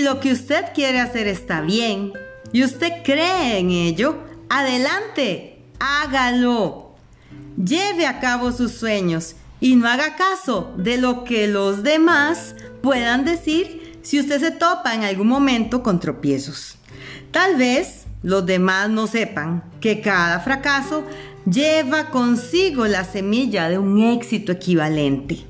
lo que usted quiere hacer está bien y usted cree en ello, adelante, hágalo. Lleve a cabo sus sueños y no haga caso de lo que los demás puedan decir si usted se topa en algún momento con tropiezos. Tal vez los demás no sepan que cada fracaso lleva consigo la semilla de un éxito equivalente.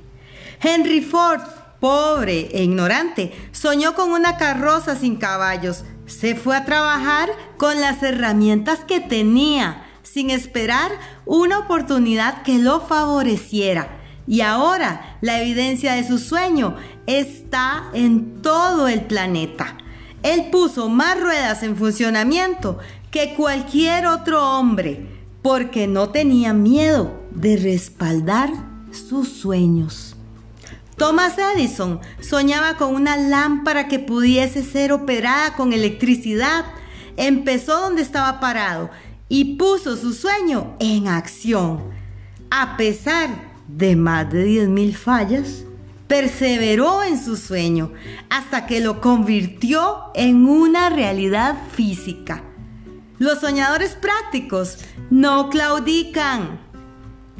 Henry Ford, pobre e ignorante, soñó con una carroza sin caballos. Se fue a trabajar con las herramientas que tenía, sin esperar una oportunidad que lo favoreciera. Y ahora la evidencia de su sueño está en todo el planeta. Él puso más ruedas en funcionamiento que cualquier otro hombre porque no tenía miedo de respaldar sus sueños. Thomas Edison soñaba con una lámpara que pudiese ser operada con electricidad. Empezó donde estaba parado y puso su sueño en acción. A pesar de más de 10.000 fallas, perseveró en su sueño hasta que lo convirtió en una realidad física. Los soñadores prácticos no claudican.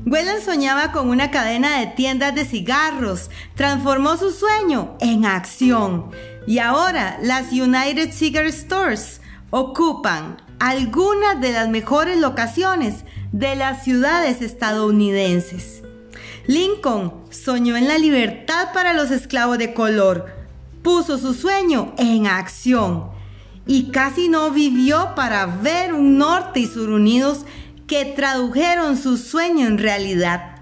Whelan soñaba con una cadena de tiendas de cigarros, transformó su sueño en acción. Y ahora las United Cigar Stores ocupan algunas de las mejores locaciones de las ciudades estadounidenses. Lincoln soñó en la libertad para los esclavos de color, puso su sueño en acción. Y casi no vivió para ver un norte y sur unidos que tradujeron su sueño en realidad.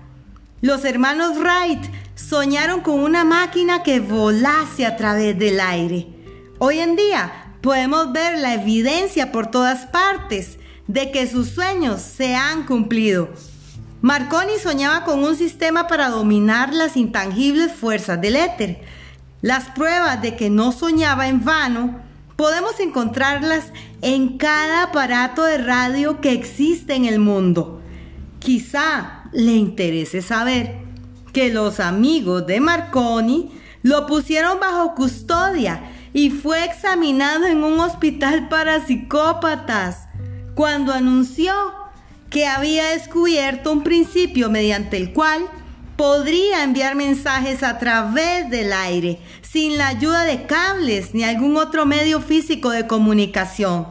Los hermanos Wright soñaron con una máquina que volase a través del aire. Hoy en día podemos ver la evidencia por todas partes de que sus sueños se han cumplido. Marconi soñaba con un sistema para dominar las intangibles fuerzas del éter. Las pruebas de que no soñaba en vano Podemos encontrarlas en cada aparato de radio que existe en el mundo. Quizá le interese saber que los amigos de Marconi lo pusieron bajo custodia y fue examinado en un hospital para psicópatas cuando anunció que había descubierto un principio mediante el cual podría enviar mensajes a través del aire, sin la ayuda de cables ni algún otro medio físico de comunicación.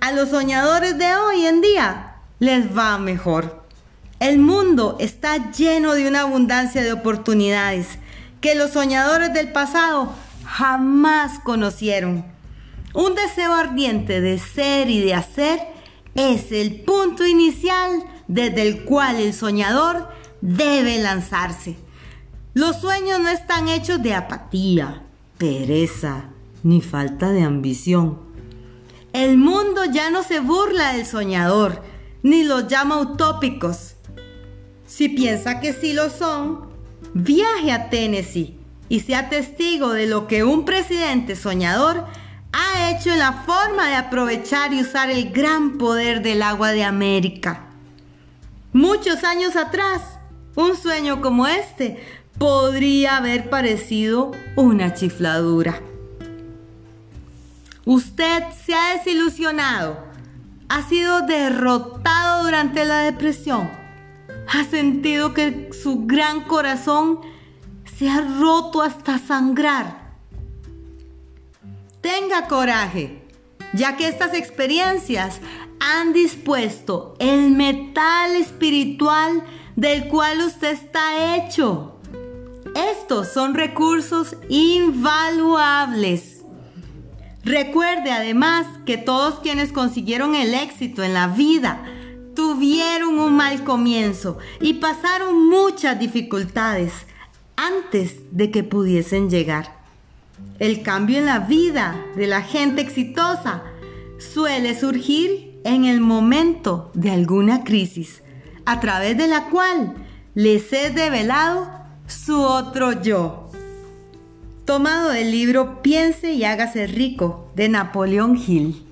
A los soñadores de hoy en día les va mejor. El mundo está lleno de una abundancia de oportunidades que los soñadores del pasado jamás conocieron. Un deseo ardiente de ser y de hacer es el punto inicial desde el cual el soñador debe lanzarse. Los sueños no están hechos de apatía, pereza, ni falta de ambición. El mundo ya no se burla del soñador, ni los llama utópicos. Si piensa que sí lo son, viaje a Tennessee y sea testigo de lo que un presidente soñador ha hecho en la forma de aprovechar y usar el gran poder del agua de América. Muchos años atrás, un sueño como este podría haber parecido una chifladura. Usted se ha desilusionado, ha sido derrotado durante la depresión, ha sentido que su gran corazón se ha roto hasta sangrar. Tenga coraje, ya que estas experiencias han dispuesto el metal espiritual del cual usted está hecho. Estos son recursos invaluables. Recuerde además que todos quienes consiguieron el éxito en la vida tuvieron un mal comienzo y pasaron muchas dificultades antes de que pudiesen llegar. El cambio en la vida de la gente exitosa suele surgir en el momento de alguna crisis a través de la cual les he develado su otro yo. Tomado del libro Piense y hágase rico de Napoleón Hill.